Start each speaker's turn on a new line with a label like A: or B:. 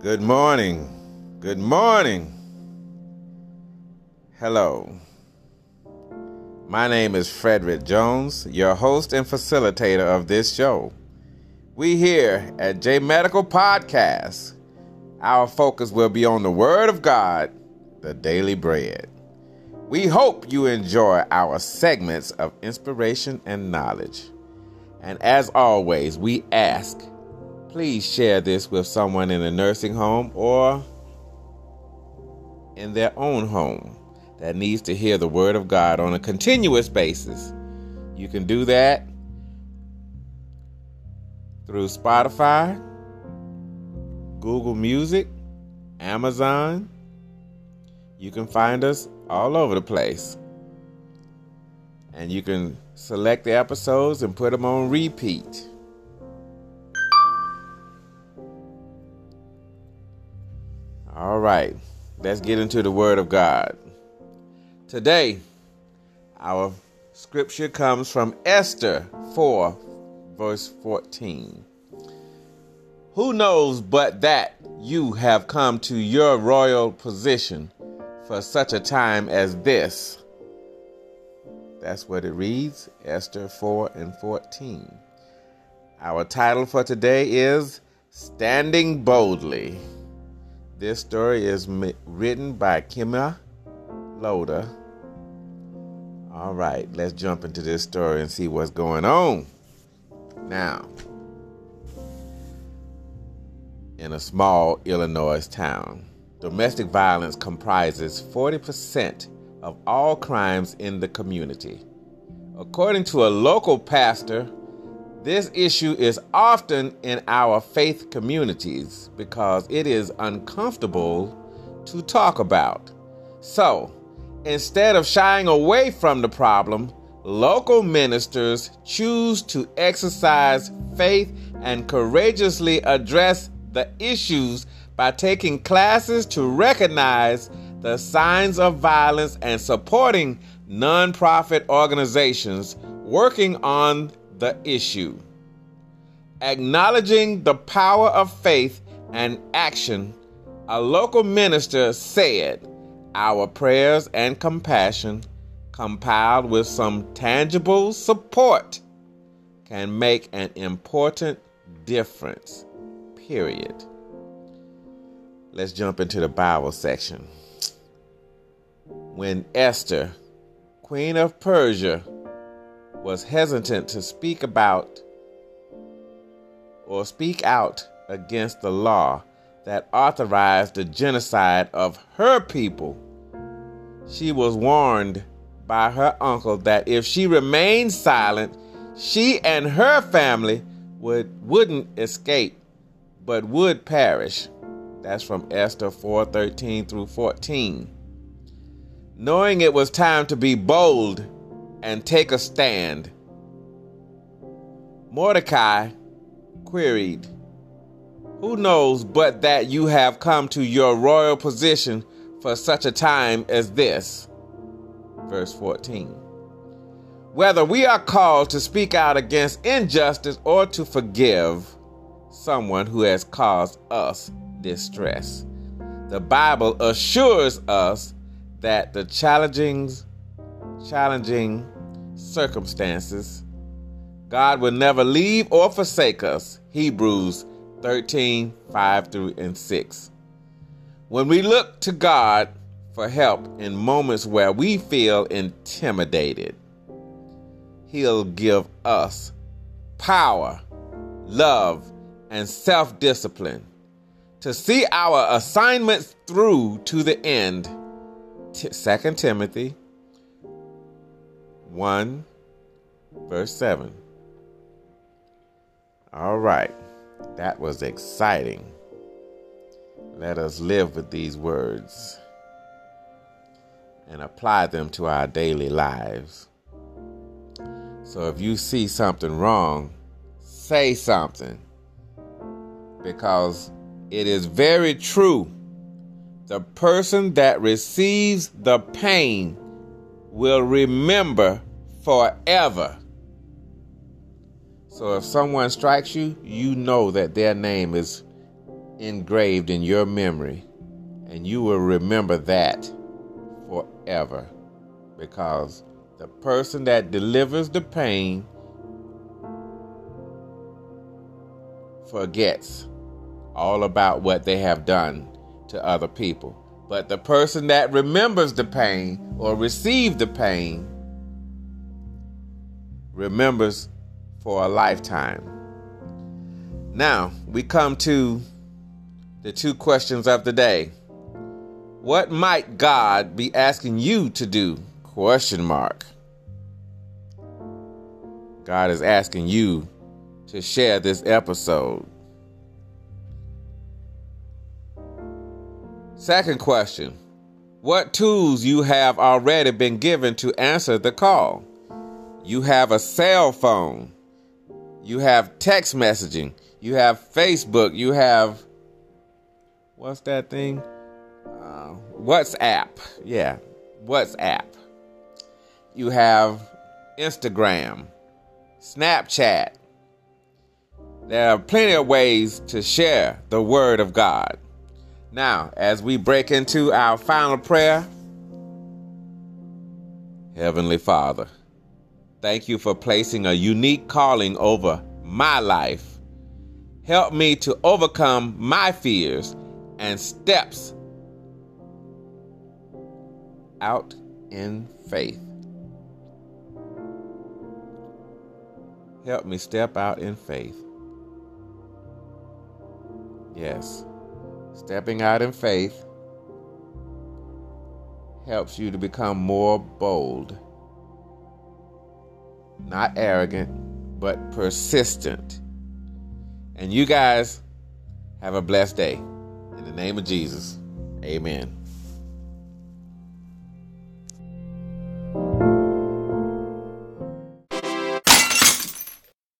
A: Good morning. Good morning. Hello. My name is Frederick Jones, your host and facilitator of this show. We here at J Medical Podcast. Our focus will be on the Word of God, the daily bread. We hope you enjoy our segments of inspiration and knowledge. And as always, we ask please share this with someone in a nursing home or in their own home that needs to hear the Word of God on a continuous basis. You can do that through Spotify, Google Music, Amazon. You can find us all over the place. And you can select the episodes and put them on repeat. All right, let's get into the Word of God. Today, our scripture comes from Esther 4, verse 14. Who knows but that you have come to your royal position for such a time as this? That's what it reads, Esther 4 and 14. Our title for today is Standing Boldly. This story is written by Kimya Loder. All right, let's jump into this story and see what's going on. Now, in a small Illinois town, domestic violence comprises 40% of all crimes in the community. According to a local pastor, this issue is often in our faith communities because it is uncomfortable to talk about. So, instead of shying away from the problem, local ministers choose to exercise faith and courageously address the issues by taking classes to recognize the signs of violence and supporting nonprofit organizations working on the issue. Acknowledging the power of faith and action, a local minister said, Our prayers and compassion, compiled with some tangible support, can make an important difference. Period. Let's jump into the Bible section. When Esther, Queen of Persia, was hesitant to speak about or speak out against the law that authorized the genocide of her people. She was warned by her uncle that if she remained silent, she and her family would wouldn't escape, but would perish. That's from Esther 4:13 through 14. Knowing it was time to be bold and take a stand. Mordecai queried, Who knows but that you have come to your royal position for such a time as this? Verse 14. Whether we are called to speak out against injustice or to forgive someone who has caused us distress, the Bible assures us that the challenging, challenging circumstances, God will never leave or forsake us. Hebrews 13, 5 through and 6. When we look to God for help in moments where we feel intimidated, He'll give us power, love, and self discipline to see our assignments through to the end. 2 Timothy 1, verse 7. All right, that was exciting. Let us live with these words and apply them to our daily lives. So if you see something wrong, say something because it is very true. The person that receives the pain will remember forever so if someone strikes you, you know that their name is engraved in your memory, and you will remember that forever. Because the person that delivers the pain forgets all about what they have done to other people. But the person that remembers the pain or received the pain remembers for a lifetime. Now, we come to the two questions of the day. What might God be asking you to do? Question mark. God is asking you to share this episode. Second question What tools you have already been given to answer the call? You have a cell phone, you have text messaging, you have Facebook, you have what's that thing? Uh, WhatsApp. Yeah, WhatsApp. You have Instagram, Snapchat. There are plenty of ways to share the Word of God. Now, as we break into our final prayer, Heavenly Father, thank you for placing a unique calling over my life. Help me to overcome my fears and steps out in faith. Help me step out in faith. Yes. Stepping out in faith helps you to become more bold, not arrogant, but persistent. And you guys have a blessed day. In the name of Jesus, amen.